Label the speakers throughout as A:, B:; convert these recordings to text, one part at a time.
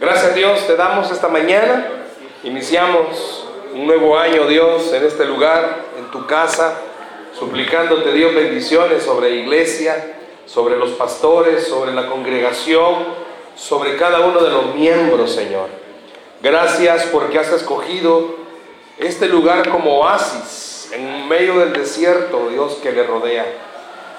A: Gracias Dios, te damos esta mañana. Iniciamos un nuevo año, Dios, en este lugar, en tu casa, suplicándote, Dios, bendiciones sobre la iglesia, sobre los pastores, sobre la congregación, sobre cada uno de los miembros, Señor. Gracias porque has escogido este lugar como oasis en medio del desierto, Dios, que le rodea.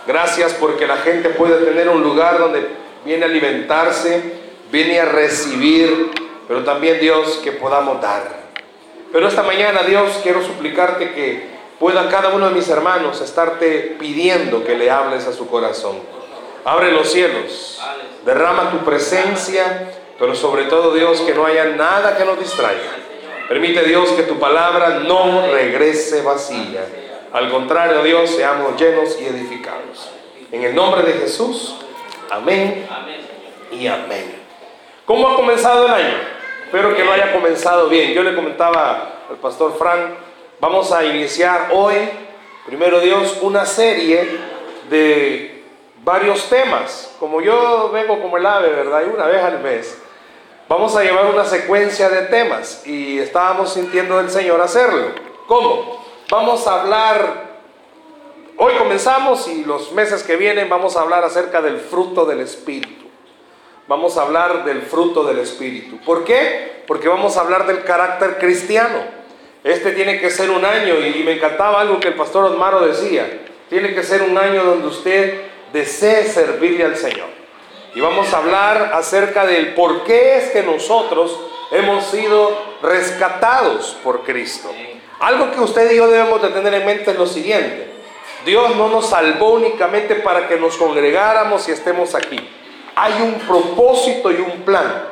A: Gracias porque la gente puede tener un lugar donde viene a alimentarse, viene a recibir, pero también Dios que podamos dar. Pero esta mañana, Dios, quiero suplicarte que pueda cada uno de mis hermanos estarte pidiendo que le hables a su corazón. Abre los cielos, derrama tu presencia, pero sobre todo Dios que no haya nada que nos distraiga. Permite Dios que tu palabra no regrese vacía. Al contrario, Dios, seamos llenos y edificados. En el nombre de Jesús, amén, y amén. ¿Cómo ha comenzado el año? Espero que lo haya comenzado bien. Yo le comentaba al pastor Frank, vamos a iniciar hoy, primero Dios, una serie de varios temas. Como yo vengo como el ave, ¿verdad? Y una vez al mes. Vamos a llevar una secuencia de temas y estábamos sintiendo del Señor hacerlo. ¿Cómo? Vamos a hablar, hoy comenzamos y los meses que vienen vamos a hablar acerca del fruto del Espíritu. Vamos a hablar del fruto del Espíritu. ¿Por qué? Porque vamos a hablar del carácter cristiano. Este tiene que ser un año y me encantaba algo que el pastor Osmaro decía. Tiene que ser un año donde usted desee servirle al Señor. Y vamos a hablar acerca del por qué es que nosotros hemos sido rescatados por Cristo. Algo que usted y yo debemos de tener en mente es lo siguiente. Dios no nos salvó únicamente para que nos congregáramos y estemos aquí. Hay un propósito y un plan.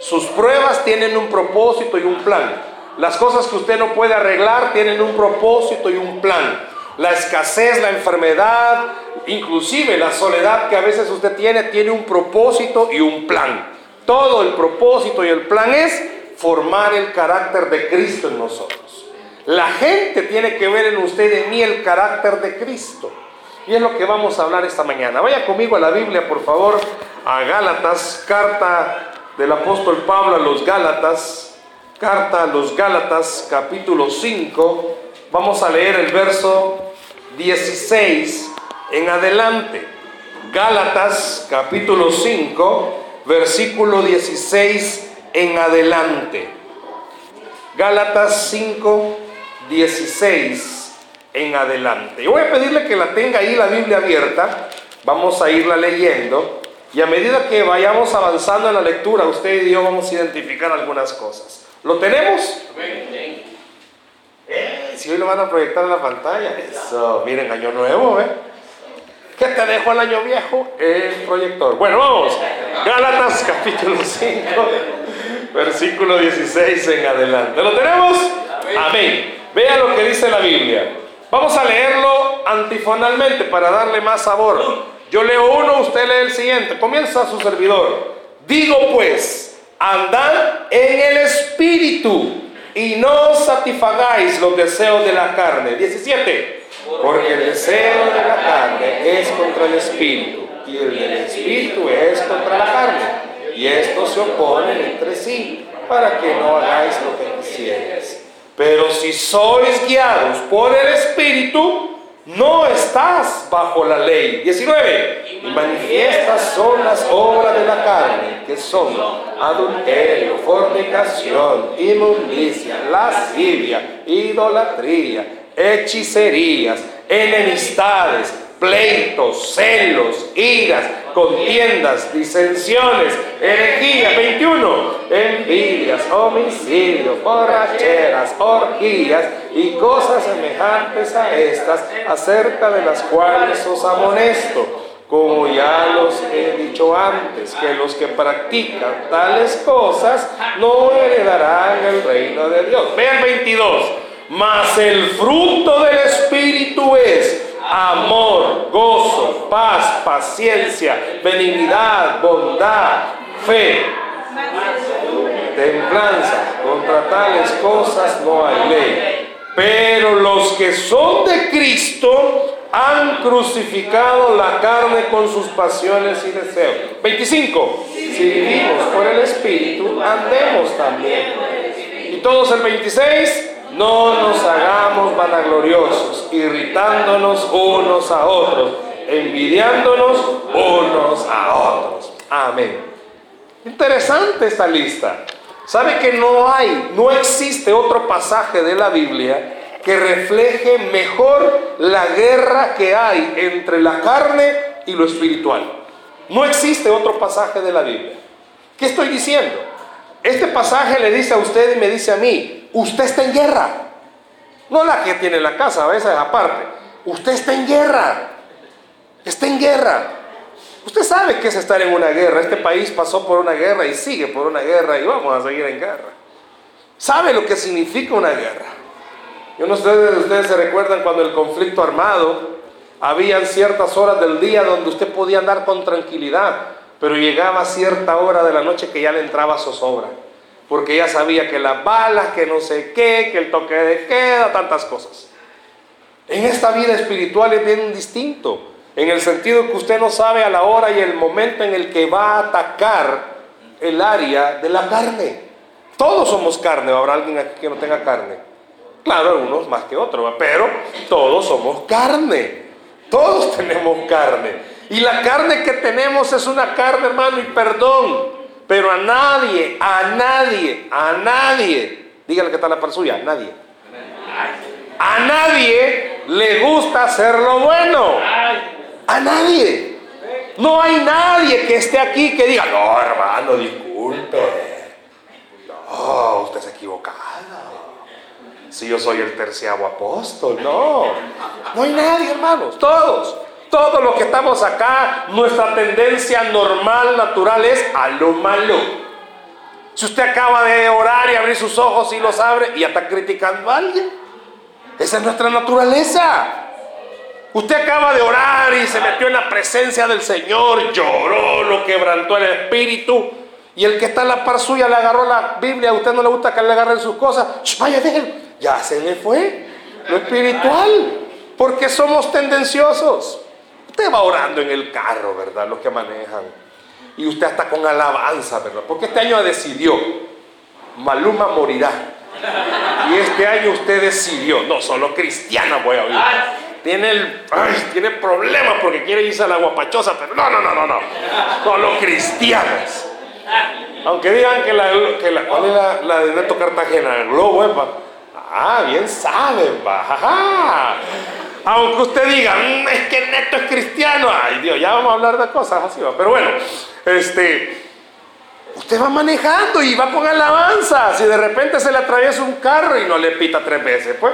A: Sus pruebas tienen un propósito y un plan. Las cosas que usted no puede arreglar tienen un propósito y un plan la escasez, la enfermedad, inclusive la soledad que a veces usted tiene, tiene un propósito y un plan. Todo el propósito y el plan es formar el carácter de Cristo en nosotros. La gente tiene que ver en usted y en mí el carácter de Cristo. Y es lo que vamos a hablar esta mañana. Vaya conmigo a la Biblia, por favor, a Gálatas, carta del apóstol Pablo a los Gálatas, carta a los Gálatas, capítulo 5. Vamos a leer el verso 16 en adelante. Gálatas capítulo 5, versículo 16 en adelante. Gálatas 5, 16 en adelante. Yo voy a pedirle que la tenga ahí la Biblia abierta. Vamos a irla leyendo. Y a medida que vayamos avanzando en la lectura, usted y yo vamos a identificar algunas cosas. ¿Lo tenemos? Eh, si hoy lo van a proyectar en la pantalla. Eso, miren, año nuevo, ¿eh? ¿Qué te dejó el año viejo? El proyector. Bueno, vamos. Gálatas capítulo 5, versículo 16 en adelante. ¿Lo tenemos? Amén. Vea lo que dice la Biblia. Vamos a leerlo antifonalmente para darle más sabor. Yo leo uno, usted lee el siguiente. Comienza su servidor. Digo pues, andad en el Espíritu y no satisfagáis los deseos de la carne. 17. Porque el deseo de la carne es contra el espíritu y el del espíritu es contra la carne. Y estos se oponen entre sí para que no hagáis lo que quisierais. Pero si sois guiados por el espíritu, no estás bajo la ley. 19. Y manifiestas son las obras de la carne, que son adulterio, fornicación, inmundicia, lascivia, idolatría, hechicerías, enemistades, pleitos, celos, iras, contiendas, disensiones, herejías, 21, envidias, homicidios, borracheras, orgías y cosas semejantes a estas, acerca de las cuales os amonesto. Como ya los he dicho antes, que los que practican tales cosas no heredarán el reino de Dios. Vean 22. Mas el fruto del Espíritu es amor, gozo, paz, paciencia, benignidad, bondad, fe, templanza. Contra tales cosas no hay ley. Pero los que son de Cristo han crucificado la carne con sus pasiones y deseos. 25. Si vivimos por el Espíritu, andemos también. Y todos el 26, no nos hagamos vanagloriosos, irritándonos unos a otros, envidiándonos unos a otros. Amén. Interesante esta lista. ¿Sabe que no hay, no existe otro pasaje de la Biblia que refleje mejor la guerra que hay entre la carne y lo espiritual? No existe otro pasaje de la Biblia. ¿Qué estoy diciendo? Este pasaje le dice a usted y me dice a mí, usted está en guerra. No la que tiene la casa, esa es aparte. Usted está en guerra. Está en guerra. Usted sabe qué es estar en una guerra. Este país pasó por una guerra y sigue por una guerra y vamos a seguir en guerra. ¿Sabe lo que significa una guerra? Yo no sé si ustedes se recuerdan cuando el conflicto armado, habían ciertas horas del día donde usted podía andar con tranquilidad, pero llegaba cierta hora de la noche que ya le entraba zozobra, porque ya sabía que las balas, que no sé qué, que el toque de queda, tantas cosas. En esta vida espiritual es bien distinto en el sentido que usted no sabe a la hora y el momento en el que va a atacar el área de la carne. Todos somos carne, ¿o habrá alguien aquí que no tenga carne? Claro, algunos más que otros, pero todos somos carne. Todos tenemos carne. Y la carne que tenemos es una carne, hermano, y perdón. Pero a nadie, a nadie, a nadie, dígale que está la par suya, a nadie. A nadie le gusta hacer lo bueno. A nadie. No hay nadie que esté aquí que diga, no, hermano, disculpe. No, usted se equivocado. Si yo soy el terciavo apóstol, no. No hay nadie, hermanos. Todos. Todos los que estamos acá, nuestra tendencia normal, natural es a lo malo. Si usted acaba de orar y abrir sus ojos y los abre y ya está criticando a alguien, esa es nuestra naturaleza. Usted acaba de orar y se metió en la presencia del Señor, lloró, lo quebrantó el espíritu. Y el que está en la par suya le agarró la Biblia, a usted no le gusta que le agarren sus cosas. vaya, déjelo. Ya se le fue lo espiritual, porque somos tendenciosos. Usted va orando en el carro, ¿verdad? Los que manejan. Y usted está con alabanza, ¿verdad? Porque este año decidió, Maluma morirá. Y este año usted decidió, no, solo cristiana voy a oír tiene, el, tiene problemas porque quiere irse a la guapachosa, pero no, no, no, no, no. Son los cristianos. Aunque digan que la, que la ¿cuál es la, de Neto Cartagena? El globo, ¿eh? Ah, bien saben, va. Aunque usted diga, mm, es que Neto es cristiano. Ay, Dios, ya vamos a hablar de cosas así. Pero bueno, este, usted va manejando y va con alabanza. Si de repente se le atraviesa un carro y no le pita tres veces, pues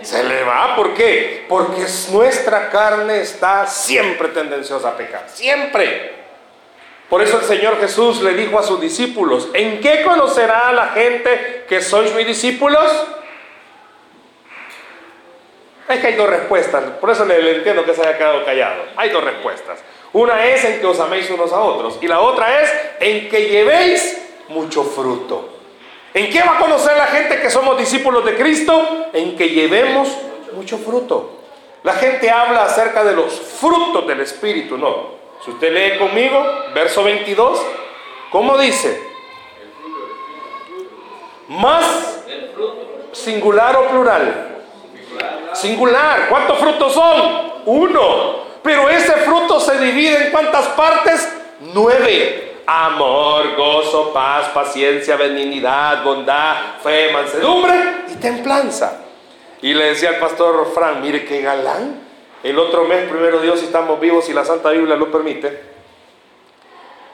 A: se le va. ¿Por qué? Porque nuestra carne está siempre tendenciosa a pecar. Siempre. Por eso el Señor Jesús le dijo a sus discípulos, ¿en qué conocerá la gente que sois mis discípulos? Es que hay dos respuestas, por eso le, entiendo que se haya quedado callado. Hay dos respuestas. Una es en que os améis unos a otros y la otra es en que llevéis mucho fruto. ¿En qué va a conocer la gente que somos discípulos de Cristo? En que llevemos mucho fruto. La gente habla acerca de los frutos del Espíritu, no. Si usted lee conmigo, verso 22, ¿cómo dice? Más singular o plural. Singular. ¿Cuántos frutos son? Uno. Pero ese fruto se divide en cuántas partes? Nueve amor, gozo, paz, paciencia, benignidad, bondad, fe, mansedumbre y templanza. Y le decía al pastor Frank, mire qué galán. El otro mes, primero Dios, si estamos vivos y la Santa Biblia lo permite,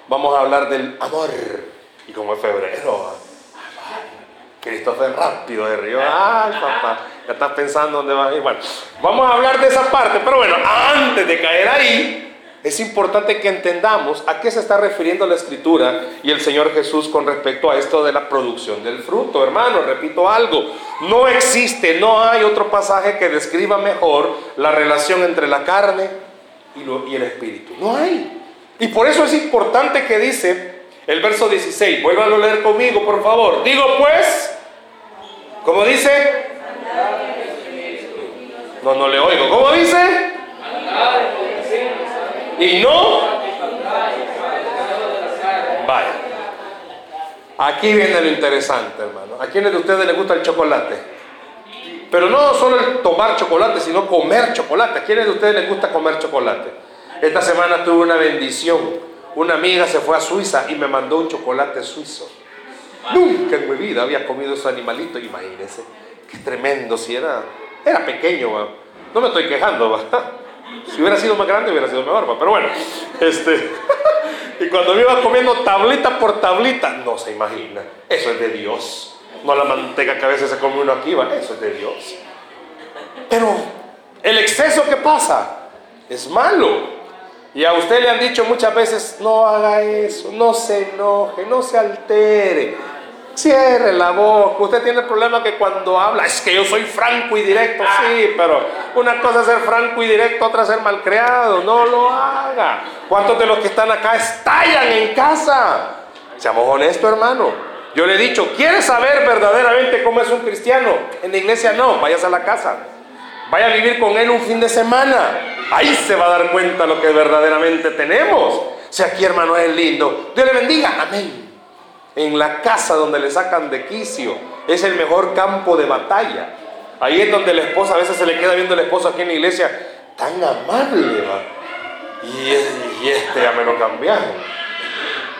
A: vamos a hablar del amor. Y como es febrero, Cristo fue rápido de río. Ay, papá, ya estás pensando dónde va a ir. Bueno, vamos a hablar de esa parte, pero bueno, antes de caer ahí, es importante que entendamos a qué se está refiriendo la escritura y el Señor Jesús con respecto a esto de la producción del fruto. Hermano, repito algo, no existe, no hay otro pasaje que describa mejor la relación entre la carne y, el espíritu. No hay. Y por eso es importante que dice el verso 16, vuélvalo a leer conmigo, por favor. Digo pues, ¿cómo dice? No, no le oigo. ¿Cómo dice? Y no. Vaya. Aquí viene lo interesante, hermano. ¿A quiénes de ustedes les gusta el chocolate? Pero no solo el tomar chocolate, sino comer chocolate. ¿A quiénes de ustedes les gusta comer chocolate? Esta semana tuve una bendición. Una amiga se fue a Suiza y me mandó un chocolate suizo. Nunca en mi vida había comido ese animalito, imagínense. Qué tremendo, si era, era pequeño, no me estoy quejando, si hubiera sido más grande hubiera sido mejor, pero bueno, este, y cuando me iba comiendo tablita por tablita, no se imagina, eso es de Dios, no la manteca que a veces se come uno aquí, eso es de Dios. Pero el exceso que pasa es malo. Y a usted le han dicho muchas veces, no haga eso, no se enoje, no se altere. Cierre la boca. Usted tiene el problema que cuando habla, es que yo soy franco y directo, sí, pero una cosa es ser franco y directo, otra es ser malcriado. No lo haga. ¿Cuántos de los que están acá estallan en casa? Seamos honestos, hermano. Yo le he dicho, ¿quieres saber verdaderamente cómo es un cristiano? En la iglesia no, vayas a la casa. Vaya a vivir con él un fin de semana. Ahí se va a dar cuenta lo que verdaderamente tenemos. Si aquí, hermano, es lindo. Dios le bendiga. Amén en la casa donde le sacan de quicio. Es el mejor campo de batalla. Ahí es donde la esposa a veces se le queda viendo el esposo aquí en la iglesia, tan amable. Y, este ya me lo cambiaron.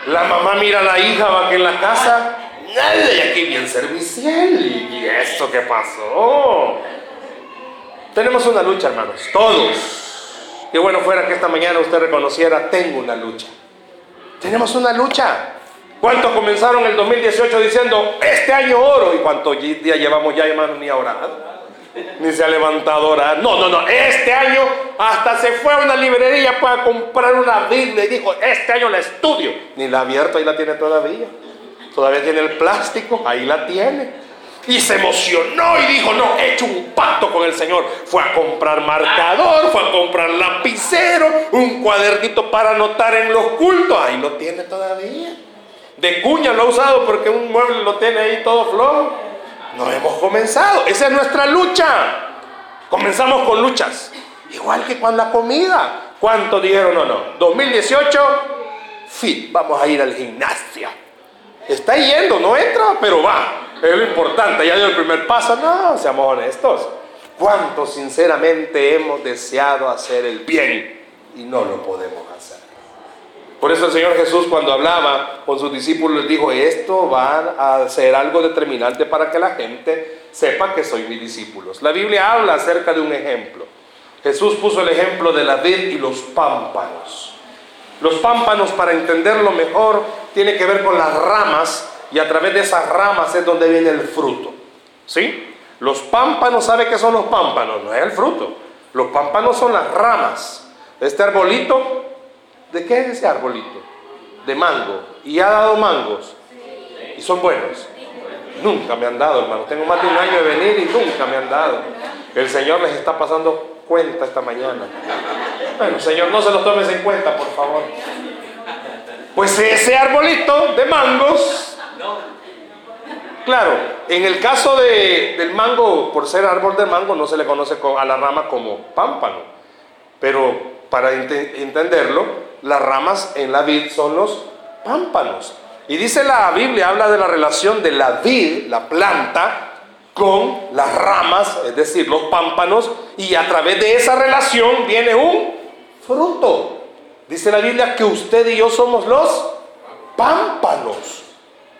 A: La mamá mira a la hija, va aquí en la casa, y aquí bien servicial. ¿Y esto qué pasó? Tenemos una lucha, hermanos, todos. Qué bueno fuera que esta mañana usted reconociera, tengo una lucha. Tenemos una lucha. ¿Cuántos comenzaron el 2018 diciendo, este año oro? ¿Y cuántos días llevamos ya, hermano, ni a orar? Ni se ha levantado a orar. No, no, no. Este año hasta se fue a una librería para comprar una Biblia y dijo, este año la estudio. Ni la ha abierto, ahí la tiene todavía. Todavía tiene el plástico, ahí la tiene. Y se emocionó y dijo, no, he hecho un pacto con el Señor. Fue a comprar marcador, fue a comprar lapicero, un cuadernito para anotar en los cultos. Ahí lo tiene todavía. De cuña lo ha usado porque un mueble lo tiene ahí todo flojo. No hemos comenzado. Esa es nuestra lucha. Comenzamos con luchas. Igual que con la comida. ¿Cuánto dijeron o no? 2018, fit, vamos a ir al gimnasio. Está yendo, no entra, pero va. Es lo importante, ya dio el primer paso. No, seamos honestos. ¿Cuánto sinceramente hemos deseado hacer el bien y no lo podemos hacer? Por eso el Señor Jesús cuando hablaba con sus discípulos les dijo, esto va a ser algo determinante para que la gente sepa que soy mi discípulos. La Biblia habla acerca de un ejemplo. Jesús puso el ejemplo de la vid y los pámpanos. Los pámpanos, para entenderlo mejor, tiene que ver con las ramas y a través de esas ramas es donde viene el fruto. ¿Sí? Los pámpanos, ¿sabe qué son los pámpanos? No es el fruto. Los pámpanos son las ramas. Este arbolito ¿De qué es ese arbolito? De mango. ¿Y ha dado mangos? ¿Y son buenos? Nunca me han dado, hermano. Tengo más de un año de venir y nunca me han dado. El Señor les está pasando cuenta esta mañana. Bueno, Señor, no se los tomes en cuenta, por favor. Pues ese arbolito de mangos, claro, en el caso de, del mango, por ser árbol de mango, no se le conoce a la rama como pámpano. Pero para entenderlo, las ramas en la vid son los pámpanos. Y dice la Biblia, habla de la relación de la vid, la planta, con las ramas, es decir, los pámpanos, y a través de esa relación viene un fruto. Dice la Biblia que usted y yo somos los pámpanos.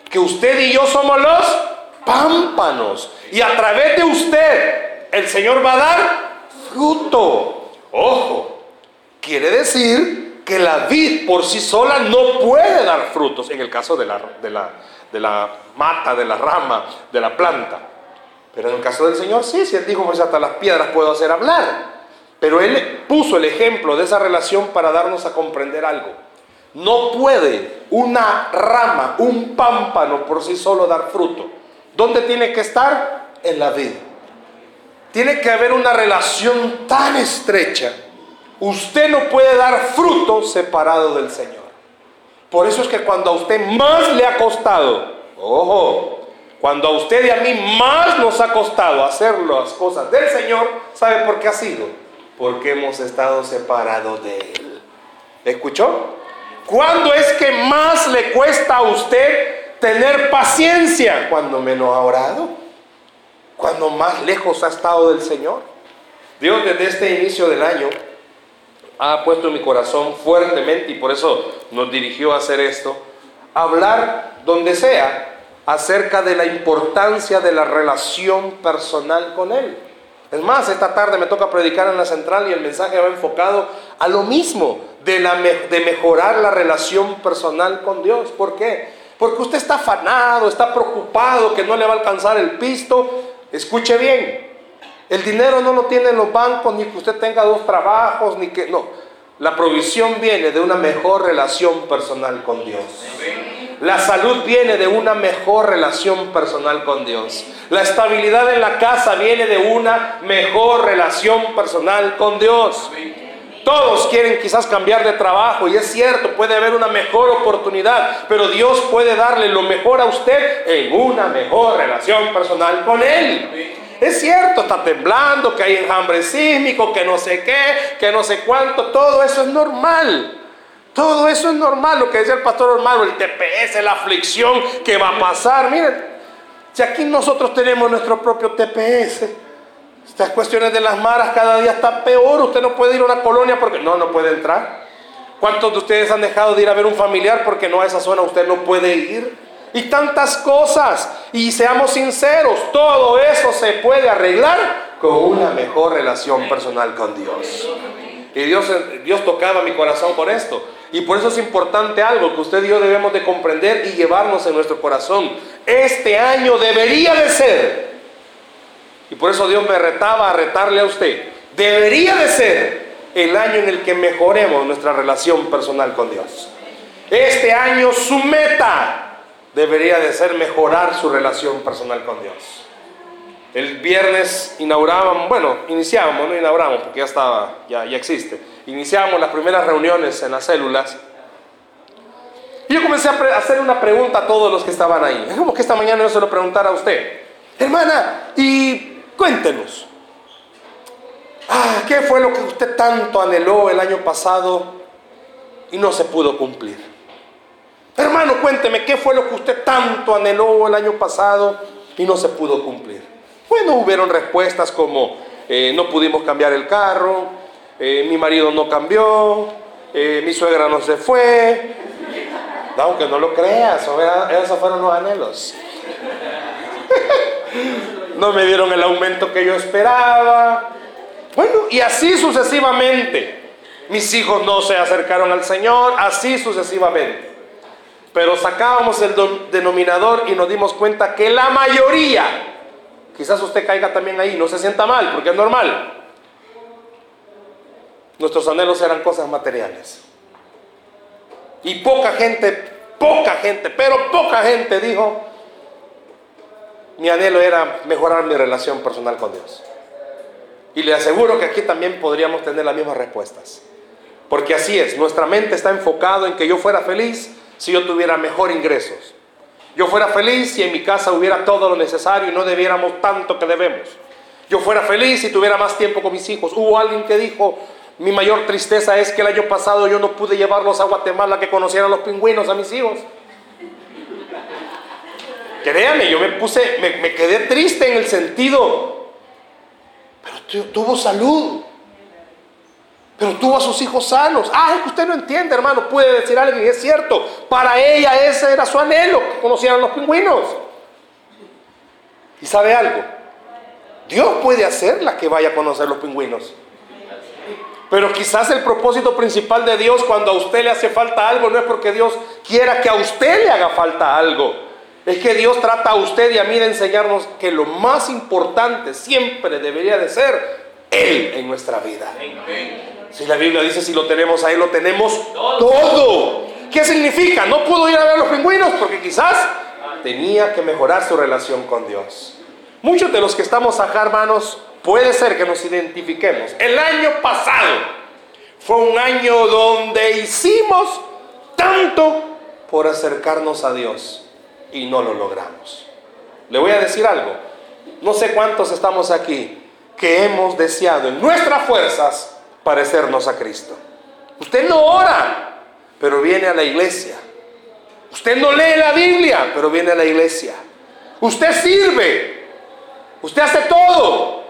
A: Que usted y yo somos los pámpanos. Y a través de usted el Señor va a dar fruto. Ojo, quiere decir que la vid por sí sola no puede dar frutos, en el caso de la, de la, de la mata, de la rama, de la planta. Pero en el caso del Señor sí, si Él dijo, pues hasta las piedras puedo hacer hablar. Pero Él puso el ejemplo de esa relación para darnos a comprender algo. No puede una rama, un pámpano por sí solo dar fruto. ¿Dónde tiene que estar? En la vid. Tiene que haber una relación tan estrecha Usted no puede dar fruto separado del Señor. Por eso es que cuando a usted más le ha costado, ojo, cuando a usted y a mí más nos ha costado hacer las cosas del Señor, ¿sabe por qué ha sido? Porque hemos estado separados de Él. ¿Escuchó? ¿Cuándo es que más le cuesta a usted tener paciencia? Cuando menos ha orado. Cuando más lejos ha estado del Señor. Dios desde este inicio del año ha puesto en mi corazón fuertemente y por eso nos dirigió a hacer esto, hablar donde sea acerca de la importancia de la relación personal con Él. Es más, esta tarde me toca predicar en la central y el mensaje va enfocado a lo mismo, de, la, de mejorar la relación personal con Dios. ¿Por qué? Porque usted está afanado, está preocupado que no le va a alcanzar el pisto. Escuche bien, el dinero no lo tiene en los bancos, ni que usted tenga dos trabajos, ni que... No, la provisión viene de una mejor relación personal con Dios. La salud viene de una mejor relación personal con Dios. La estabilidad en la casa viene de una mejor relación personal con Dios. Todos quieren quizás cambiar de trabajo y es cierto, puede haber una mejor oportunidad, pero Dios puede darle lo mejor a usted en una mejor relación personal con Él. Es cierto, está temblando, que hay enjambre sísmico, que no sé qué, que no sé cuánto, todo eso es normal. Todo eso es normal, lo que decía el pastor hermano, el TPS, la aflicción que va a pasar. Miren, si aquí nosotros tenemos nuestro propio TPS, estas cuestiones de las maras cada día está peor, usted no puede ir a una colonia porque no, no puede entrar. ¿Cuántos de ustedes han dejado de ir a ver un familiar porque no a esa zona usted no puede ir? Y tantas cosas. Y seamos sinceros, todo eso se puede arreglar con una mejor relación personal con Dios. Y Dios, Dios tocaba mi corazón con esto. Y por eso es importante algo que usted y yo debemos de comprender y llevarnos en nuestro corazón. Este año debería de ser, y por eso Dios me retaba a retarle a usted, debería de ser el año en el que mejoremos nuestra relación personal con Dios. Este año su meta debería de ser mejorar su relación personal con Dios. El viernes inaugurábamos, bueno, iniciábamos, no inauguramos porque ya estaba, ya, ya existe. Iniciábamos las primeras reuniones en las células. Y yo comencé a hacer una pregunta a todos los que estaban ahí. Es como que esta mañana yo se lo preguntara a usted. Hermana, y cuéntenos. Ah, ¿qué fue lo que usted tanto anheló el año pasado y no se pudo cumplir? Hermano, cuénteme, ¿qué fue lo que usted tanto anheló el año pasado y no se pudo cumplir? Bueno, hubieron respuestas como, eh, no pudimos cambiar el carro, eh, mi marido no cambió, eh, mi suegra no se fue. aunque no lo creas, esos fueron los anhelos. no me dieron el aumento que yo esperaba. Bueno, y así sucesivamente. Mis hijos no se acercaron al Señor, así sucesivamente. Pero sacábamos el denominador y nos dimos cuenta que la mayoría, quizás usted caiga también ahí, no se sienta mal, porque es normal. Nuestros anhelos eran cosas materiales. Y poca gente, poca gente, pero poca gente dijo, mi anhelo era mejorar mi relación personal con Dios. Y le aseguro que aquí también podríamos tener las mismas respuestas. Porque así es, nuestra mente está enfocado en que yo fuera feliz si yo tuviera mejor ingresos. Yo fuera feliz si en mi casa hubiera todo lo necesario y no debiéramos tanto que debemos. Yo fuera feliz si tuviera más tiempo con mis hijos. Hubo alguien que dijo, mi mayor tristeza es que el año pasado yo no pude llevarlos a Guatemala que conocieran los pingüinos a mis hijos. Créanme, yo me puse, me, me quedé triste en el sentido, pero tuvo salud pero tuvo a sus hijos sanos. Ah, es que usted no entiende, hermano. Puede decir alguien, es cierto. Para ella ese era su anhelo, que conocieran los pingüinos. ¿Y sabe algo? Dios puede hacerla que vaya a conocer los pingüinos. Pero quizás el propósito principal de Dios cuando a usted le hace falta algo no es porque Dios quiera que a usted le haga falta algo. Es que Dios trata a usted y a mí de enseñarnos que lo más importante siempre debería de ser Él en nuestra vida. Si la Biblia dice si lo tenemos ahí, lo tenemos todo. ¿Qué significa? No pudo ir a ver los pingüinos porque quizás tenía que mejorar su relación con Dios. Muchos de los que estamos acá, hermanos, puede ser que nos identifiquemos. El año pasado fue un año donde hicimos tanto por acercarnos a Dios y no lo logramos. Le voy a decir algo. No sé cuántos estamos aquí que hemos deseado en nuestras fuerzas parecernos a Cristo. Usted no ora, pero viene a la iglesia. Usted no lee la Biblia, pero viene a la iglesia. Usted sirve, usted hace todo,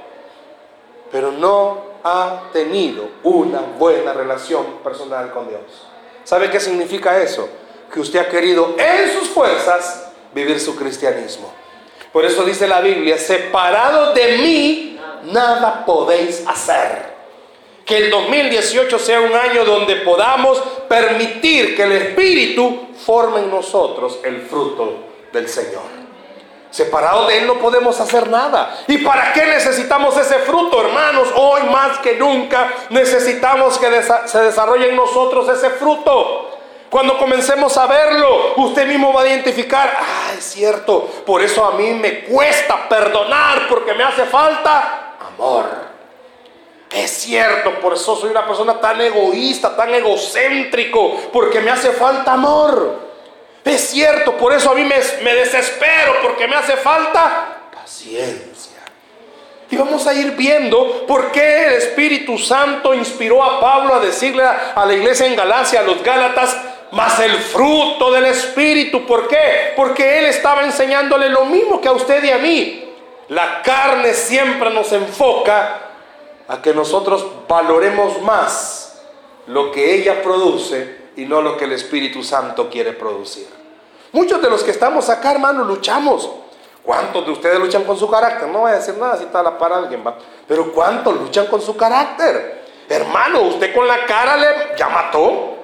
A: pero no ha tenido una buena relación personal con Dios. ¿Sabe qué significa eso? Que usted ha querido en sus fuerzas vivir su cristianismo. Por eso dice la Biblia, separado de mí, nada podéis hacer. Que el 2018 sea un año donde podamos permitir que el Espíritu forme en nosotros el fruto del Señor. Separado de Él no podemos hacer nada. ¿Y para qué necesitamos ese fruto, hermanos? Hoy más que nunca necesitamos que se desarrolle en nosotros ese fruto. Cuando comencemos a verlo, usted mismo va a identificar, ah, es cierto, por eso a mí me cuesta perdonar porque me hace falta amor. Es cierto, por eso soy una persona tan egoísta, tan egocéntrico, porque me hace falta amor. Es cierto, por eso a mí me, desespero, porque me hace falta paciencia. Y vamos a ir viendo por qué el Espíritu Santo inspiró a Pablo a decirle a, la iglesia en Galacia, a los Gálatas, más el fruto del Espíritu. ¿Por qué? Porque Él estaba enseñándole lo mismo que a usted y a mí. La carne siempre nos enfoca a que nosotros valoremos más lo que ella produce y no lo que el Espíritu Santo quiere producir. Muchos de los que estamos acá, hermano, luchamos. ¿Cuántos de ustedes luchan con su carácter? No voy a decir nada si está la para alguien, va. Pero ¿cuántos luchan con su carácter? Hermano, usted con la cara le ya mató.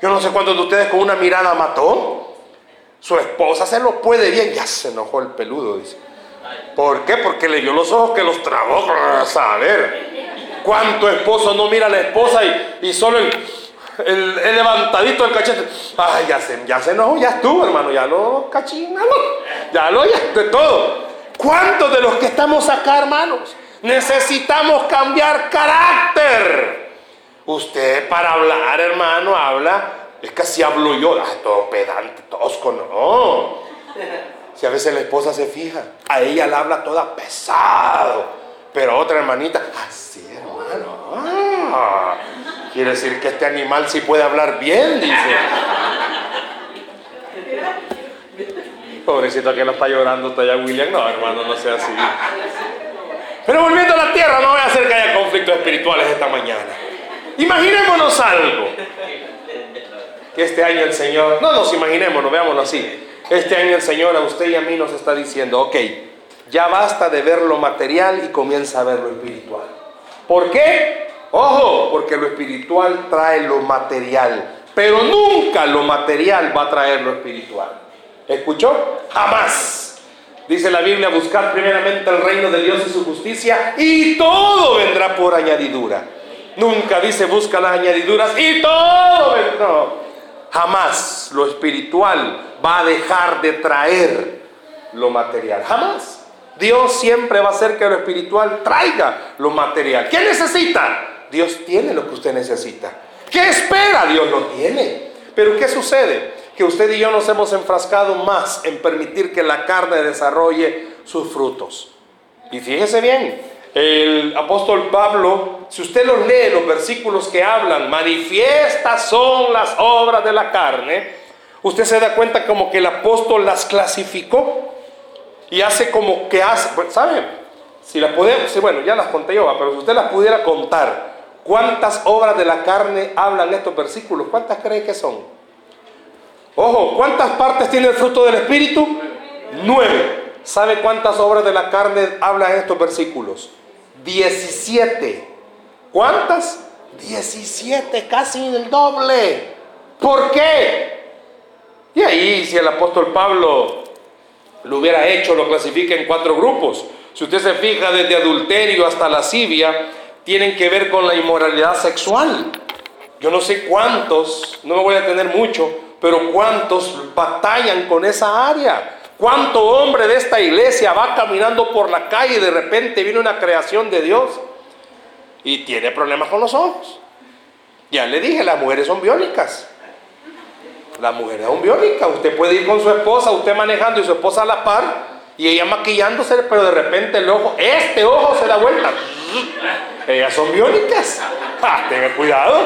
A: Yo no sé cuántos de ustedes con una mirada mató. Su esposa se lo puede bien. Ya se enojó el peludo, dice. ¿Por qué? Porque le dio los ojos que los trabó. A ver. ¿Cuánto esposo no mira a la esposa y, solo el, levantadito del cachete? Ay, ya se, ya se enojó, ya estuvo, hermano, ya lo cachinalo, ya lo, ya, de todo. ¿Cuántos de los que estamos acá, hermanos, necesitamos cambiar carácter? Usted para hablar, hermano, habla, es que así hablo yo, ah, todo pedante, tosco, no. Si a veces la esposa se fija, a ella la habla toda pesado. Pero otra hermanita, así hermano, ah, quiere decir que este animal sí puede hablar bien, dice. Pobrecito que lo está llorando todavía William, no hermano, no sea así. Pero volviendo a la tierra, no voy a hacer que haya conflictos espirituales esta mañana. Imaginémonos algo. Que este año el Señor, no nos imaginémonos, veámoslo así. Este año el Señor a usted y a mí nos está diciendo, ok, ya basta de ver lo material y comienza a ver lo espiritual. ¿Por qué? Ojo, porque lo espiritual trae lo material, pero nunca lo material va a traer lo espiritual. ¿Escuchó? Jamás. Dice la Biblia, buscar primeramente el reino de Dios y su justicia y todo vendrá por añadidura. Nunca dice busca las añadiduras y todo vendrá. Jamás lo espiritual va a dejar de traer lo material. Jamás. Dios siempre va a hacer que lo espiritual traiga lo material. ¿Qué necesita? Dios tiene lo que usted necesita. ¿Qué espera? Dios lo tiene. Pero ¿qué sucede? Que usted y yo nos hemos enfrascado más en permitir que la carne desarrolle sus frutos. Y fíjese bien, el apóstol Pablo, si usted los lee, los versículos que hablan, manifiestas son las obras de la carne, usted se da cuenta como que el apóstol las clasificó y hace como que hace, ¿sabe? Si las podemos, bueno, ya las conté yo, pero si usted las pudiera contar, ¿cuántas obras de la carne hablan estos versículos? ¿Cuántas cree que son? Ojo, ¿cuántas partes tiene el fruto del Espíritu? Nueve. ¿Sabe cuántas obras de la carne hablan estos versículos? Diecisiete. ¿Cuántas? Diecisiete, casi el doble. ¿Por qué? Y ahí, si el apóstol Pablo lo hubiera hecho, lo clasifica en cuatro grupos. Si usted se fija, desde adulterio hasta lascivia, tienen que ver con la inmoralidad sexual. Yo no sé cuántos, no me voy a tener mucho, pero cuántos batallan con esa área. ¿Cuánto hombre de esta iglesia va caminando por la calle y de repente viene una creación de Dios y tiene problemas con los ojos? Ya le dije, las mujeres son biónicas. La mujer es un biónica. Usted puede ir con su esposa, usted manejando y su esposa a la par, y ella maquillándose, pero de repente el ojo, este ojo se da vuelta. Ellas son biónicas. Ah, tenga cuidado.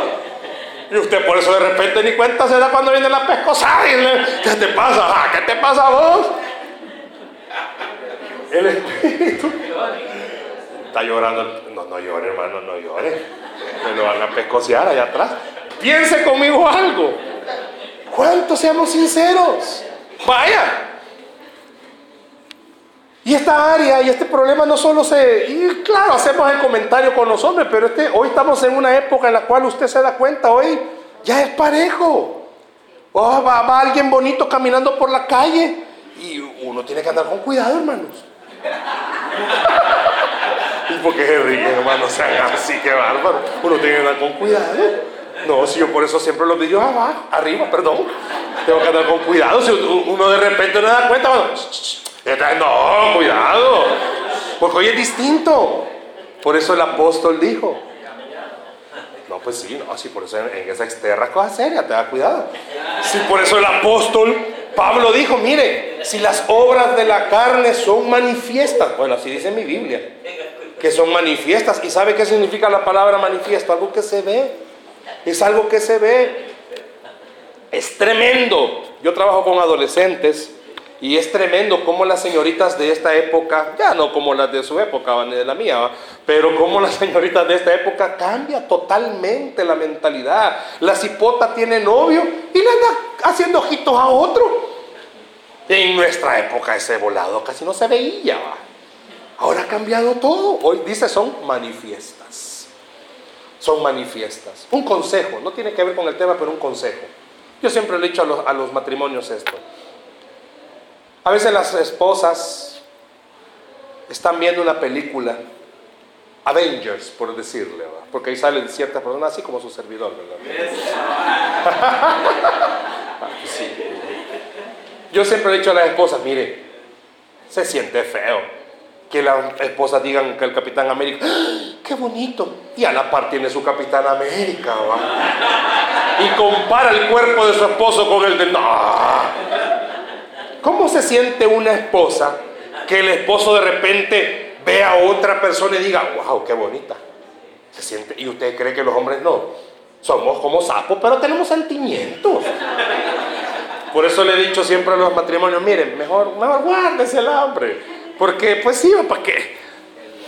A: Y usted por eso de repente ni cuenta se da cuando viene la pescosada. ¿Qué te pasa? ¿Qué te pasa a vos? El espíritu está llorando. No, no llore, hermano, no llore. Me lo van a pescocear allá atrás. Piense conmigo algo. ¿Cuántos seamos sinceros? Vaya. Y esta área y este problema no solo se... Y claro, hacemos el comentario con los hombres, pero este, hoy estamos en una época en la cual usted se da cuenta, hoy ya es parejo. Oh, va, va alguien bonito caminando por la calle y uno tiene que andar con cuidado, hermanos. ¿Y por qué se ríen, hermanos? Sean así, qué bárbaro. Uno tiene que andar con cuidado. No, si yo por eso siempre los vídeos abajo, arriba, perdón. Tengo que andar con cuidado. Si uno de repente no da cuenta, bueno, no, cuidado. Porque hoy es distinto. Por eso el apóstol dijo. No, pues sí, no, sí, por eso en, esa externa cosa seria, te da cuidado. Sí, por eso el apóstol Pablo dijo, mire, si las obras de la carne son manifiestas, bueno, así dice mi Biblia, que son manifiestas. ¿Y sabe qué significa la palabra manifiesto? Algo que se ve. Es algo que se ve. Es tremendo. Yo trabajo con adolescentes y es tremendo cómo las señoritas de esta época, ya no como las de su época, ni de la mía, pero cómo las señoritas de esta época cambia totalmente la mentalidad. La cipota tiene novio y le anda haciendo ojitos a otro. En nuestra época ese volado casi no se veía. Ahora ha cambiado todo. Hoy dice son manifiestas. Son manifiestas. Un consejo, no tiene que ver con el tema, pero un consejo. Yo siempre le he dicho a los, a los matrimonios esto. A veces las esposas están viendo una película, Avengers, por decirle, porque ahí salen ciertas personas, así como su servidor, ¿verdad? Yo siempre he dicho a las esposas, mire, se siente feo que las esposas digan que el Capitán América, ¡Ah, qué bonito, y a la par tiene su Capitán América, y compara el cuerpo de su esposo con el de... ¿Cómo se siente una esposa que el esposo de repente ve a otra persona y diga, wow, qué bonita? Se siente, y usted cree que los hombres no. Somos como sapos, pero tenemos sentimientos. Por eso le he dicho siempre a los matrimonios, miren, mejor, mejor guárdese el hambre. Porque, pues sí, ¿para qué?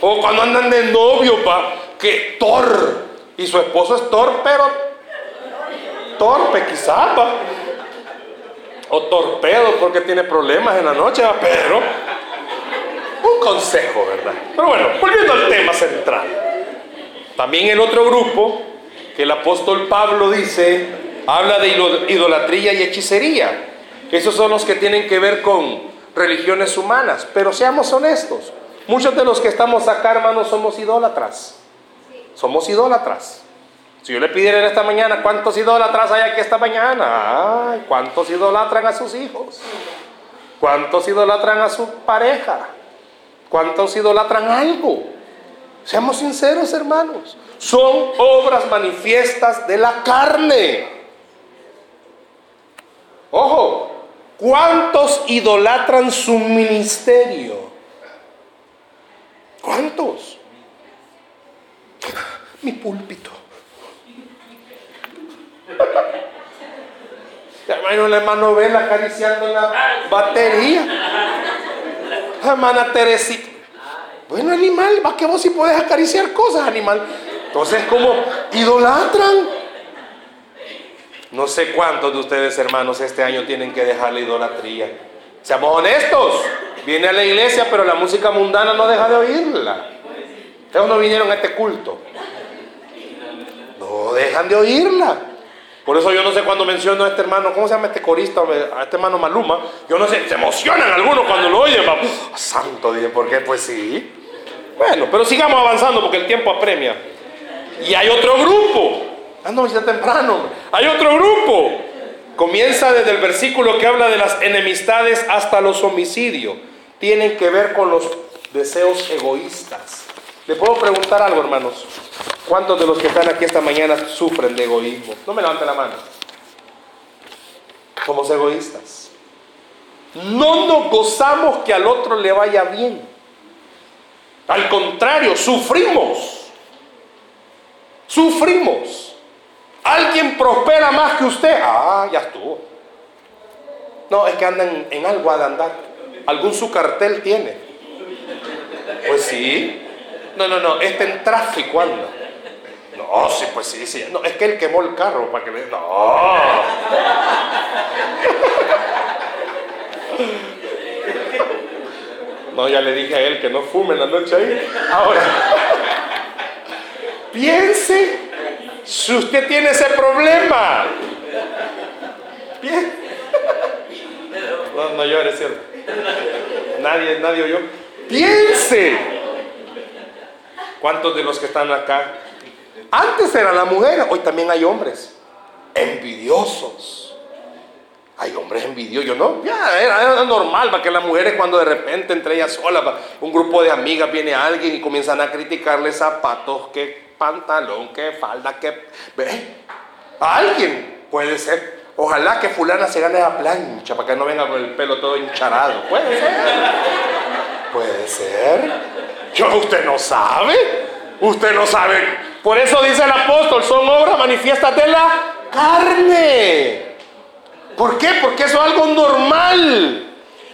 A: O cuando andan de novio, pa, que Thor. Y su esposo es Thor, pero torpe quizá, pa o torpedo porque tiene problemas en la noche, pero un consejo, ¿verdad? Pero bueno, volviendo al tema central. También el otro grupo que el apóstol Pablo dice, habla de idolatría y hechicería. Esos son los que tienen que ver con religiones humanas. Pero seamos honestos, muchos de los que estamos acá, hermanos, somos idólatras. Somos idólatras. Si yo le pidiera en esta mañana cuántos idólatras hay aquí esta mañana, ay, cuántos idolatran a sus hijos, cuántos idolatran a su pareja, cuántos idolatran algo. Seamos sinceros, hermanos. Son obras manifiestas de la carne. Ojo, ¿cuántos idolatran su ministerio? ¿Cuántos? Mi púlpito. Hermano, la hermano Vela acariciando la batería. Hermana Teresita. Bueno, animal, va que vos si puedes acariciar cosas, animal. Entonces, como idolatran. No sé cuántos de ustedes, hermanos, este año tienen que dejar la idolatría. Seamos honestos. Viene a la iglesia, pero la música mundana no deja de oírla. Ellos no vinieron a este culto. No dejan de oírla. Por eso yo no sé cuando menciono a este hermano, ¿cómo se llama este corista? A este hermano Maluma. Yo no sé, se emocionan algunos cuando lo oyen. santo, dije, ¿por qué? Pues sí. Bueno, pero sigamos avanzando porque el tiempo apremia. Y hay otro grupo. Ah, no, ya temprano. Hay otro grupo. Comienza desde el versículo que habla de las enemistades hasta los homicidios. Tienen que ver con los deseos egoístas. ¿Le puedo preguntar algo, hermanos? ¿Cuántos de los que están aquí esta mañana sufren de egoísmo? No me levante la mano. Somos egoístas. No nos gozamos que al otro le vaya bien. Al contrario, sufrimos. Sufrimos. Alguien prospera más que usted. Ah, ya estuvo. No, es que andan en algo de andar. Algún su cartel tiene. Pues sí. No, no, no. Este en tráfico anda. No, sí, pues sí, sí. No, es que él quemó el carro para que le. No. No, ya le dije a él que no fume en la noche ahí. Ahora, piense si usted tiene ese problema. Bien. No, no llores, ¿cierto? Nadie, nadie oyó. Piense. ¿Cuántos de los que están acá? Antes era la mujer, hoy también hay hombres envidiosos hay hombres envidiosos, ¿no? Ya, era, normal para que las mujeres cuando de repente entre ellas solas, un grupo de amigas viene alguien y comienzan a criticarle zapatos, qué pantalón, qué falda, qué... ¿Ve? alguien puede ser. Ojalá que fulana se gane la plancha para que no venga con el pelo todo hincharado. Puede ser. Puede ser. Yo, usted no sabe. Usted no sabe. Por eso dice el apóstol, son obras manifiestas de la carne. ¿Por qué? Porque eso es algo normal.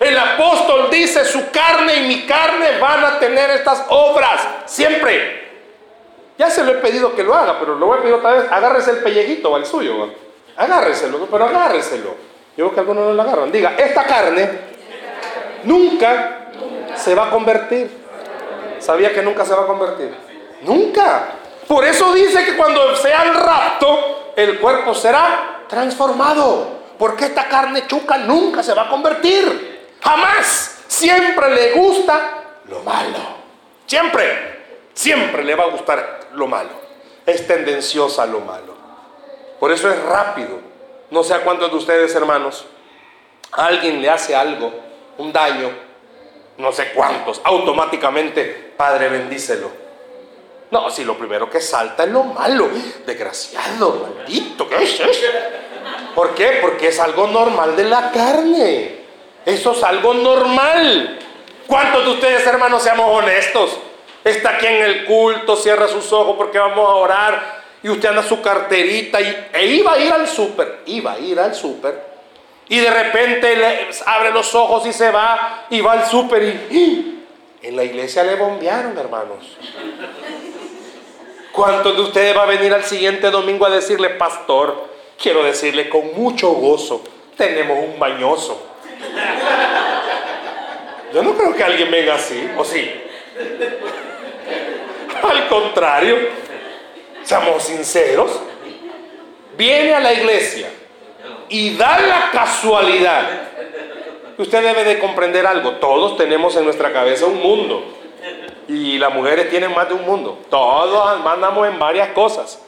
A: El apóstol dice, su carne y mi carne van a tener estas obras, siempre. Ya se lo he pedido que lo haga, pero lo voy a pedir otra vez, agárrese el pellejito al suyo. Agárreselo, pero agárreselo. Yo creo que algunos no lo agarran. Diga, esta carne nunca se va a convertir. ¿Sabía que nunca se va a convertir? Nunca. Por eso dice que cuando sea el rapto, el cuerpo será transformado. Porque esta carne chuca nunca se va a convertir. Jamás. Siempre le gusta lo malo. Siempre. Siempre le va a gustar lo malo. Es tendenciosa lo malo. Por eso es rápido. No sé a cuántos de ustedes, hermanos, alguien le hace algo, un daño, no sé cuántos, automáticamente, Padre, bendícelo. No, si lo primero que salta es lo malo, desgraciado, maldito, ¿qué es eso? ¿Por qué? Porque es algo normal de la carne. Eso es algo normal. ¿Cuántos de ustedes, hermanos, seamos honestos? Está aquí en el culto, cierra sus ojos porque vamos a orar y usted anda su carterita y, e iba a ir al súper, iba a ir al súper y de repente le abre los ojos y se va y va al súper y en la iglesia le bombearon, hermanos. ¿Cuántos de ustedes va a venir al siguiente domingo a decirle, pastor, quiero decirle con mucho gozo, tenemos un bañoso. Yo no creo que alguien venga así, ¿o sí? Al contrario, seamos sinceros, viene a la iglesia y da la casualidad. Usted debe de comprender algo, todos tenemos en nuestra cabeza un mundo y las mujeres tienen más de un mundo, todos andamos en varias cosas.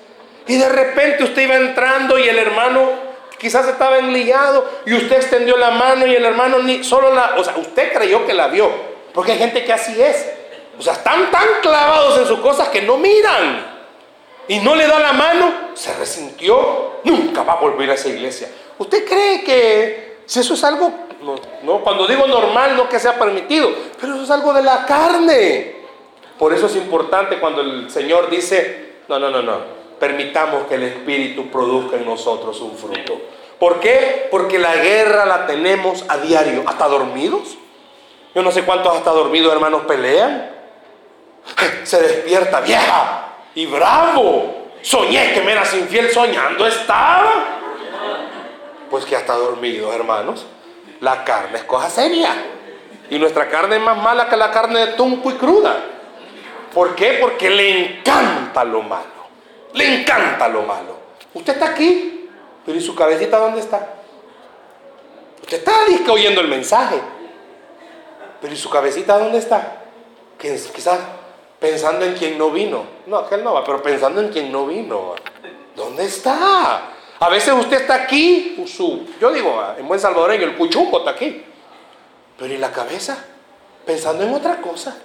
A: Y de repente usted iba entrando y el hermano quizás estaba enliado y usted extendió la mano y el hermano ni solo la, o sea, usted creyó que la vio, porque hay gente que así es. O sea, están tan clavados en sus cosas que no miran. Y no le da la mano, se resintió, nunca va a volver a esa iglesia. ¿Usted cree que si eso es algo, no, no, cuando digo normal, no que sea permitido, pero eso es algo de la carne? Por eso es importante cuando el Señor dice, no, no, no, no, permitamos que el Espíritu produzca en nosotros un fruto. ¿Por qué? Porque la guerra la tenemos a diario, hasta dormidos. Yo no sé cuántos hasta dormidos hermanos pelean. Se despierta vieja y bravo. Soñé que me eras infiel soñando estaba. Pues que hasta dormidos hermanos. La carne es cosa seria. Y nuestra carne es más mala que la carne de tunco y cruda. ¿Por qué? Porque le encanta lo malo. Le encanta lo malo. Usted está aquí, pero ¿y su cabecita dónde está? Usted está disque oyendo el mensaje, pero ¿y su cabecita dónde está? Quizás pensando en quien no vino. No, que él no va, pero pensando en quien no vino. ¿Dónde está? A veces usted está aquí, su, yo digo en buen salvadoreño, el cuchumbo está aquí. Pero ¿y la cabeza? Pensando en otra cosa.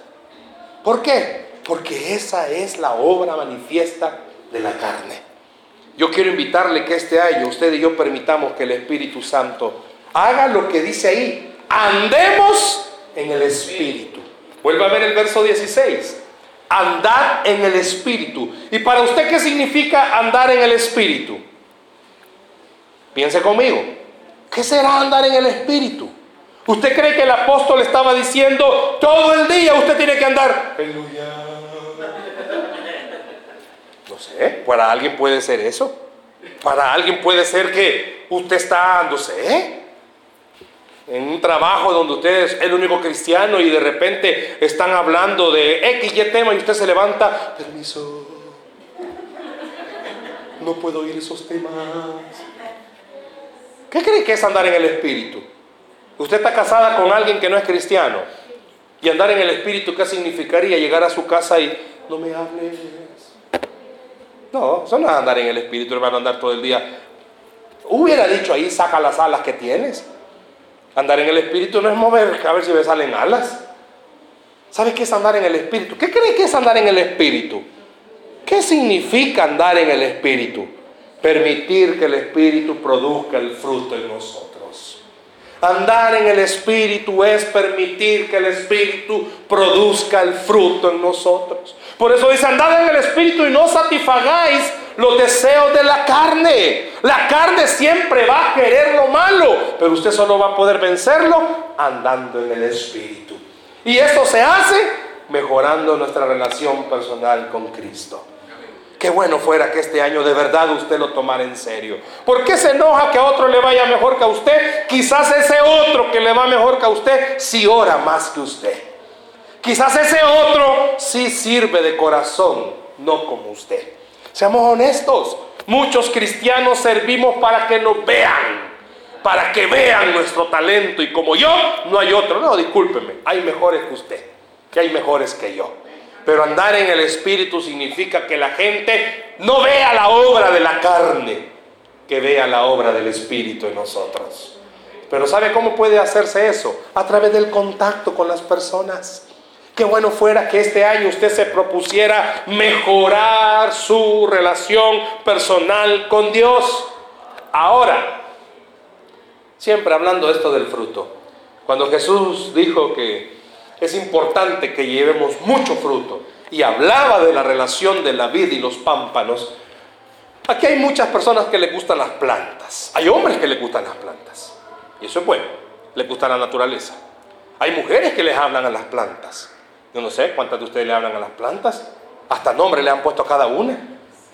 A: ¿Por qué? Porque esa es la obra manifiesta de la carne. Yo quiero invitarle que este año usted y yo permitamos que el Espíritu Santo haga lo que dice ahí. Andemos en el Espíritu. Vuelva a ver el verso 16. Andar en el Espíritu. ¿Y para usted qué significa andar en el Espíritu? Piense conmigo, ¿qué será andar en el Espíritu? ¿Usted cree que el apóstol estaba diciendo todo el día usted tiene que andar? No sé, para alguien puede ser eso. Para alguien puede ser que usted está, no sé, en un trabajo donde usted es el único cristiano y de repente están hablando de X, Y tema y usted se levanta, permiso, no puedo oír esos temas. ¿Qué cree que es andar en el Espíritu? Usted está casada con alguien que no es cristiano. Y andar en el Espíritu, ¿qué significaría? Llegar a su casa y no me hables. No, eso no es andar en el Espíritu, hermano, andar todo el día. Hubiera dicho ahí, saca las alas que tienes. Andar en el Espíritu no es mover, a ver si me salen alas. ¿Sabe qué es andar en el Espíritu? ¿Qué cree que es andar en el Espíritu? ¿Qué significa andar en el Espíritu? Permitir que el Espíritu produzca el fruto en nosotros. Andar en el Espíritu es permitir que el Espíritu produzca el fruto en nosotros. Por eso dice, andad en el Espíritu y no satisfagáis los deseos de la carne. La carne siempre va a querer lo malo, pero usted solo va a poder vencerlo andando en el Espíritu. Y esto se hace mejorando nuestra relación personal con Cristo. Qué bueno fuera que este año de verdad usted lo tomara en serio. ¿Por qué se enoja que a otro le vaya mejor que a usted? Quizás ese otro que le va mejor que a usted si ora más que usted. Quizás ese otro sí sirve de corazón, no como usted. Seamos honestos. Muchos cristianos servimos para que nos vean, para que vean nuestro talento. Y como yo, no hay otro. No, discúlpeme, hay mejores que usted, que hay mejores que yo. Pero andar en el Espíritu significa que la gente no vea la obra de la carne, que vea la obra del Espíritu en nosotros. Pero ¿sabe cómo puede hacerse eso? A través del contacto con las personas. Qué bueno fuera que este año usted se propusiera mejorar su relación personal con Dios. Ahora, siempre hablando esto del fruto, cuando Jesús dijo que es importante que llevemos mucho fruto y hablaba de la relación de la vida y los pámpanos, aquí hay muchas personas que les gustan las plantas. Hay hombres que les gustan las plantas. Y eso es bueno, les gusta la naturaleza. Hay mujeres que les hablan a las plantas. Yo no sé cuántas de ustedes le hablan a las plantas. Hasta nombre le han puesto a cada una.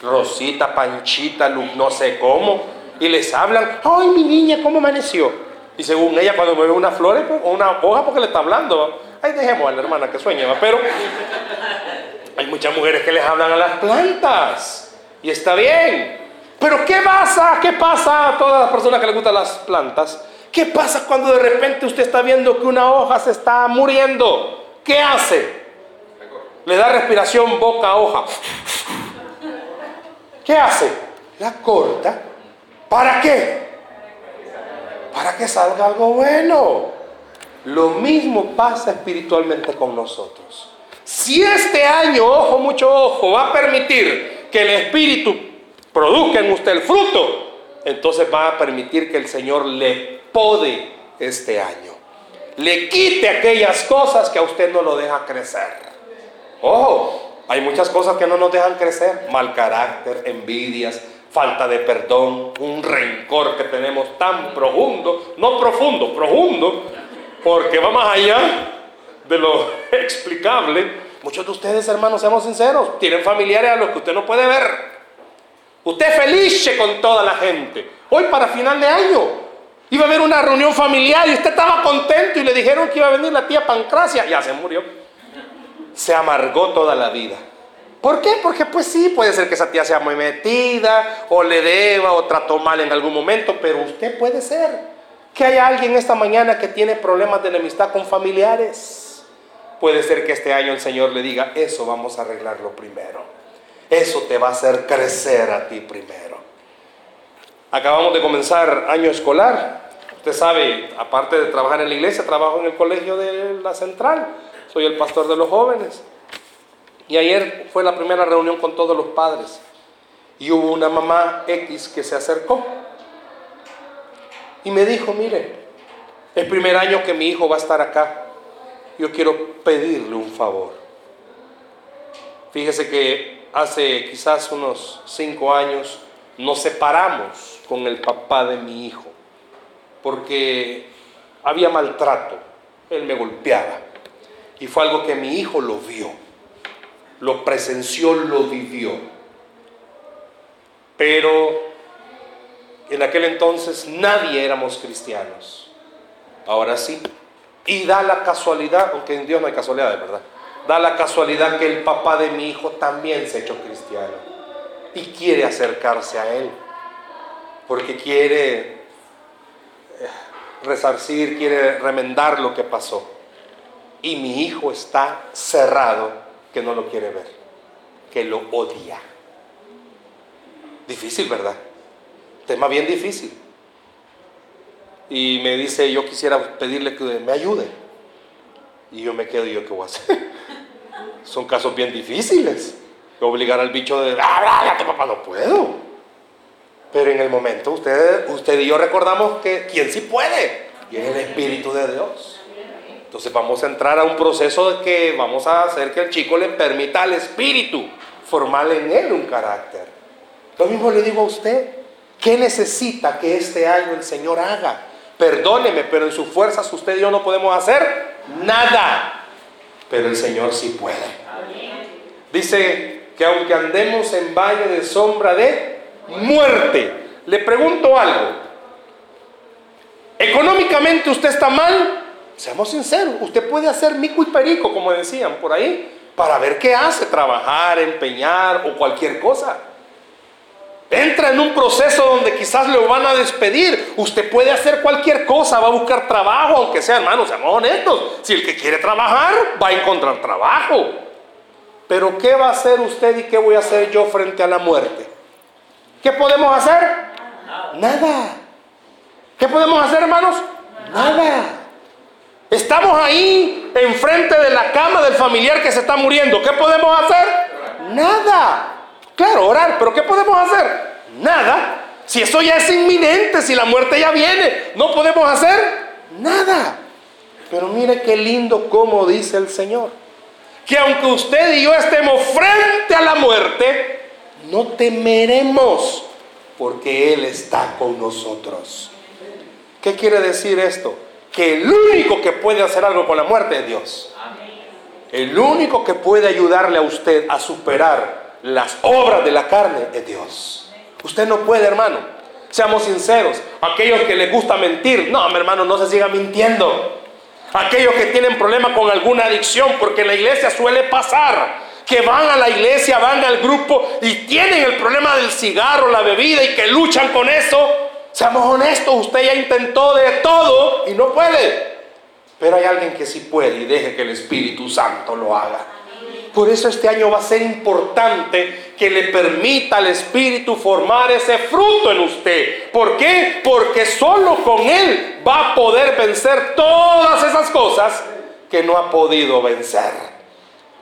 A: Rosita, Panchita, no sé cómo. Y les hablan, ay mi niña, ¿cómo amaneció? Y según ella cuando mueve una flor pues, o una hoja porque le está hablando. Ay, dejemos a la hermana que sueña, pero hay muchas mujeres que les hablan a las plantas. Y está bien. Pero ¿qué pasa? ¿Qué pasa a todas las personas que les gustan las plantas? ¿Qué pasa cuando de repente usted está viendo que una hoja se está muriendo? ¿Qué hace? Le da respiración boca a hoja. ¿Qué hace? La corta. ¿Para qué? Para que salga algo bueno. Lo mismo pasa espiritualmente con nosotros. Si este año, ojo, mucho ojo, va a permitir que el Espíritu produzca en usted el fruto, entonces va a permitir que el Señor le pode este año. Le quite aquellas cosas que a usted no lo deja crecer. Ojo, hay muchas cosas que no nos dejan crecer. Mal carácter, envidias, falta de perdón, un rencor que tenemos tan profundo, no profundo, profundo, porque va más allá de lo explicable. Muchos de ustedes, hermanos, seamos sinceros, tienen familiares a los que usted no puede ver. Usted feliz con toda la gente. Hoy para final de año iba a haber una reunión familiar y usted estaba contento y le dijeron que iba a venir la tía Pancracia. Ya se murió. Se amargó toda la vida. ¿Por qué? Porque pues sí, puede ser que esa tía sea muy metida o le deba o trató mal en algún momento, pero usted puede ser que haya alguien esta mañana que tiene problemas de enemistad con familiares. Puede ser que este año el Señor le diga, eso vamos a arreglarlo primero. Eso te va a hacer crecer a ti primero. Acabamos de comenzar año escolar. Usted sabe, aparte de trabajar en la iglesia, trabajo en el colegio de la central. Soy el pastor de los jóvenes. Y ayer fue la primera reunión con todos los padres. Y hubo una mamá X que se acercó y me dijo, mire, el primer año que mi hijo va a estar acá, yo quiero pedirle un favor. Fíjese que hace quizás unos cinco años nos separamos con el papá de mi hijo, porque había maltrato, él me golpeaba. Y fue algo que mi hijo lo vio, lo presenció, lo vivió. Pero en aquel entonces nadie éramos cristianos. Ahora sí. Y da la casualidad, aunque en Dios no hay casualidad, de verdad. Da la casualidad que el papá de mi hijo también se ha hecho cristiano. Y quiere acercarse a él. Porque quiere eh, resarcir, quiere remendar lo que pasó. Y mi hijo está cerrado que no lo quiere ver, que lo odia. Difícil, ¿verdad? Tema bien difícil. Y me dice, yo quisiera pedirle que me ayude. Y yo me quedo, ¿y yo qué voy a hacer? Son casos bien difíciles. Obligar al bicho de, ¡ah, tu papá! No puedo. Pero en el momento, usted, usted y yo recordamos que quien sí puede, y es el Espíritu de Dios. Entonces vamos a entrar a un proceso de que vamos a hacer que el chico le permita al Espíritu formar en él un carácter. Lo mismo le digo a usted. ¿Qué necesita que este año el Señor haga? Perdóneme, pero en sus fuerzas usted y yo no podemos hacer nada. Pero el Señor sí puede. Dice que aunque andemos en valle de sombra de muerte, le pregunto algo. Económicamente usted está mal, seamos sinceros, usted puede hacer mico y perico, como decían por ahí, para ver qué hace, trabajar, empeñar o cualquier cosa. Entra en un proceso donde quizás lo van a despedir. Usted puede hacer cualquier cosa, va a buscar trabajo, aunque sea hermano, seamos honestos. Si el que quiere trabajar, va a encontrar trabajo. Pero ¿qué va a hacer usted y qué voy a hacer yo frente a la muerte? ¿Qué podemos hacer? Nada. ¿Qué podemos hacer, hermanos? Nada. Estamos ahí enfrente de la cama del familiar que se está muriendo. ¿Qué podemos hacer? Nada. Claro, orar, pero ¿qué podemos hacer? Nada. Si eso ya es inminente, si la muerte ya viene, no podemos hacer nada. Pero mire qué lindo como dice el Señor. Que aunque usted y yo estemos frente a la muerte, no temeremos porque Él está con nosotros. ¿Qué quiere decir esto? Que el único que puede hacer algo con la muerte es Dios. El único que puede ayudarle a usted a superar las obras de la carne es Dios. Usted no puede, hermano. Seamos sinceros. Aquellos que les gusta mentir, no, mi hermano, no se siga mintiendo. Aquellos que tienen problemas con alguna adicción, porque en la iglesia suele pasar que van a la iglesia, van al grupo y tienen el problema del cigarro, la bebida y que luchan con eso. Seamos honestos, usted ya intentó de todo y no puede. Pero hay alguien que sí puede y deje que el Espíritu Santo lo haga. Por eso este año va a ser importante que le permita al Espíritu formar ese fruto en usted. ¿Por qué? Porque solo con Él va a poder vencer todas esas cosas que no ha podido vencer.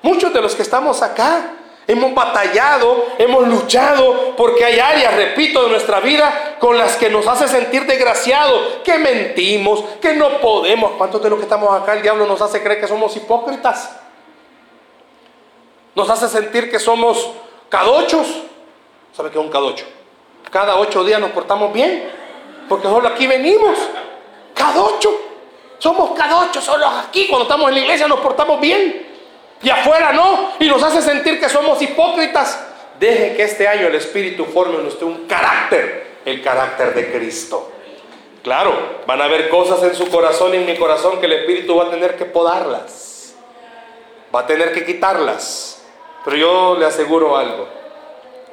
A: Muchos de los que estamos acá hemos batallado, hemos luchado, porque hay áreas, repito, de nuestra vida con las que nos hace sentir desgraciados, que mentimos, que no podemos. ¿Cuántos de los que estamos acá el diablo nos hace creer que somos hipócritas? Nos hace sentir que somos cadochos. ¿Sabe qué es un cadocho? Cada ocho días nos portamos bien. Porque solo aquí venimos. Cadocho. Somos cadochos. Solo aquí cuando estamos en la iglesia nos portamos bien. Y afuera no. Y nos hace sentir que somos hipócritas. Deje que este año el Espíritu forme en usted un carácter. El carácter de Cristo. Claro, van a haber cosas en su corazón y en mi corazón que el Espíritu va a tener que podarlas. Va a tener que quitarlas pero yo le aseguro algo,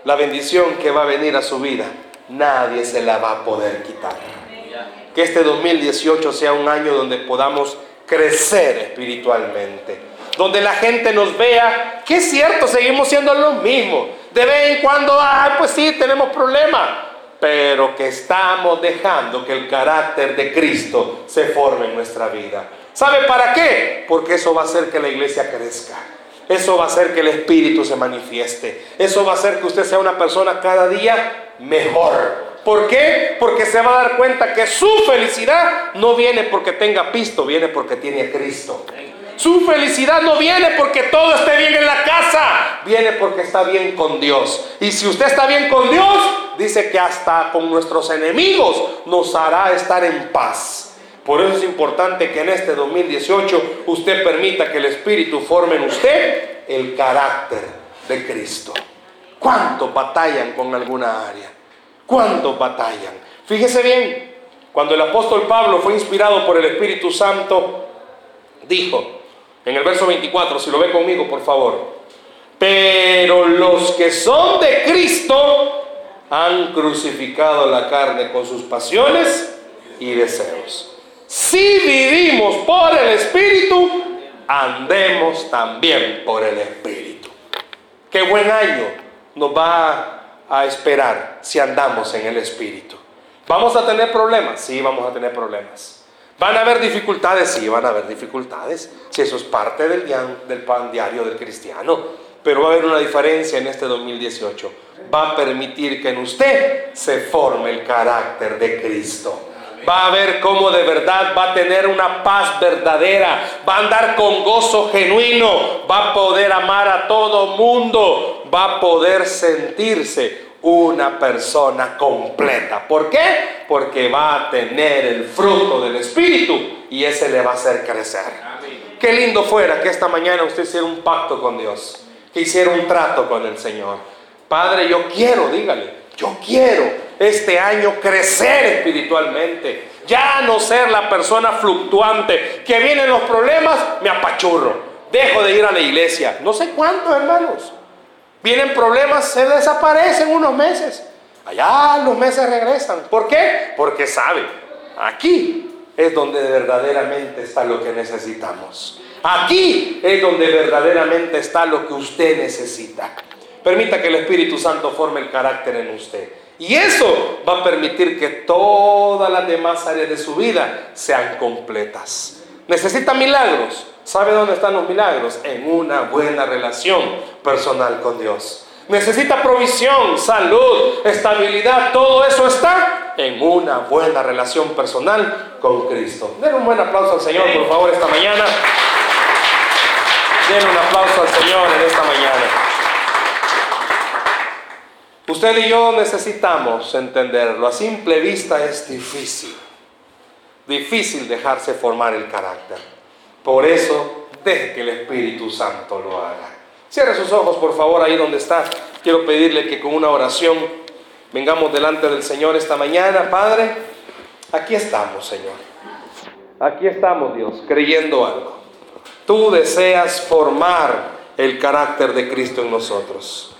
A: la bendición que va a venir a su vida, nadie se la va a poder quitar. Que este 2018 sea un año donde podamos crecer espiritualmente, donde la gente nos vea que es cierto, seguimos siendo los mismos. De vez en cuando, ah, pues sí, tenemos problemas, pero que estamos dejando que el carácter de Cristo se forme en nuestra vida. ¿Sabe para qué? Porque eso va a hacer que la iglesia crezca. Eso va a hacer que el Espíritu se manifieste. Eso va a hacer que usted sea una persona cada día mejor. ¿Por qué? Porque se va a dar cuenta que su felicidad no viene porque tenga pisto, viene porque tiene Cristo. Su felicidad no viene porque todo esté bien en la casa, viene porque está bien con Dios. Y si usted está bien con Dios, dice que hasta con nuestros enemigos nos hará estar en paz. Por eso es importante que en este 2018 usted permita que el Espíritu forme en usted el carácter de Cristo. ¿Cuántos batallan con alguna área? ¿Cuántos batallan? Fíjese bien, cuando el apóstol Pablo fue inspirado por el Espíritu Santo, dijo en el verso 24, si lo ve conmigo, por favor, pero los que son de Cristo han crucificado la carne con sus pasiones y deseos. Si vivimos por el Espíritu, andemos también por el Espíritu. Qué buen año nos va a esperar si andamos en el Espíritu. ¿Vamos a tener problemas? Sí, vamos a tener problemas. ¿Van a haber dificultades? Sí, van a haber dificultades. Si eso es parte del, del pan diario del cristiano. Pero va a haber una diferencia en este 2018. Va a permitir que en usted se forme el carácter de Cristo va a ver cómo de verdad va a tener una paz verdadera, va a andar con gozo genuino, va a poder amar a todo mundo, va a poder sentirse una persona completa. ¿Por qué? Porque va a tener el fruto del Espíritu y ese le va a hacer crecer. Qué lindo fuera que esta mañana usted hiciera un pacto con Dios, que hiciera un trato con el Señor. Padre, yo quiero, dígale, yo quiero este año crecer espiritualmente. Ya no ser la persona fluctuante que vienen los problemas, me apachurro. Dejo de ir a la iglesia. No sé cuántos hermanos. Vienen problemas, se desaparecen unos meses. Allá los meses regresan. ¿Por qué? Porque sabe, aquí es donde verdaderamente está lo que necesitamos. Aquí es donde verdaderamente está lo que usted necesita. Permita que el Espíritu Santo forme el carácter en usted. Y eso va a permitir que todas las demás áreas de su vida sean completas. Necesita milagros. ¿Sabe dónde están los milagros? En una buena relación personal con Dios. Necesita provisión, salud, estabilidad. Todo eso está en una buena relación personal con Cristo. Den un buen aplauso al Señor, por favor, esta mañana. Den un aplauso al Señor en esta mañana. Usted y yo necesitamos entenderlo. A simple vista es difícil. Difícil dejarse formar el carácter. Por eso, deje que el Espíritu Santo lo haga. Cierre sus ojos, por favor, ahí donde está. Quiero pedirle que con una oración vengamos delante del Señor esta mañana. Padre, aquí estamos, Señor. Aquí estamos, Dios, creyendo algo. Tú deseas formar el carácter de Cristo en nosotros.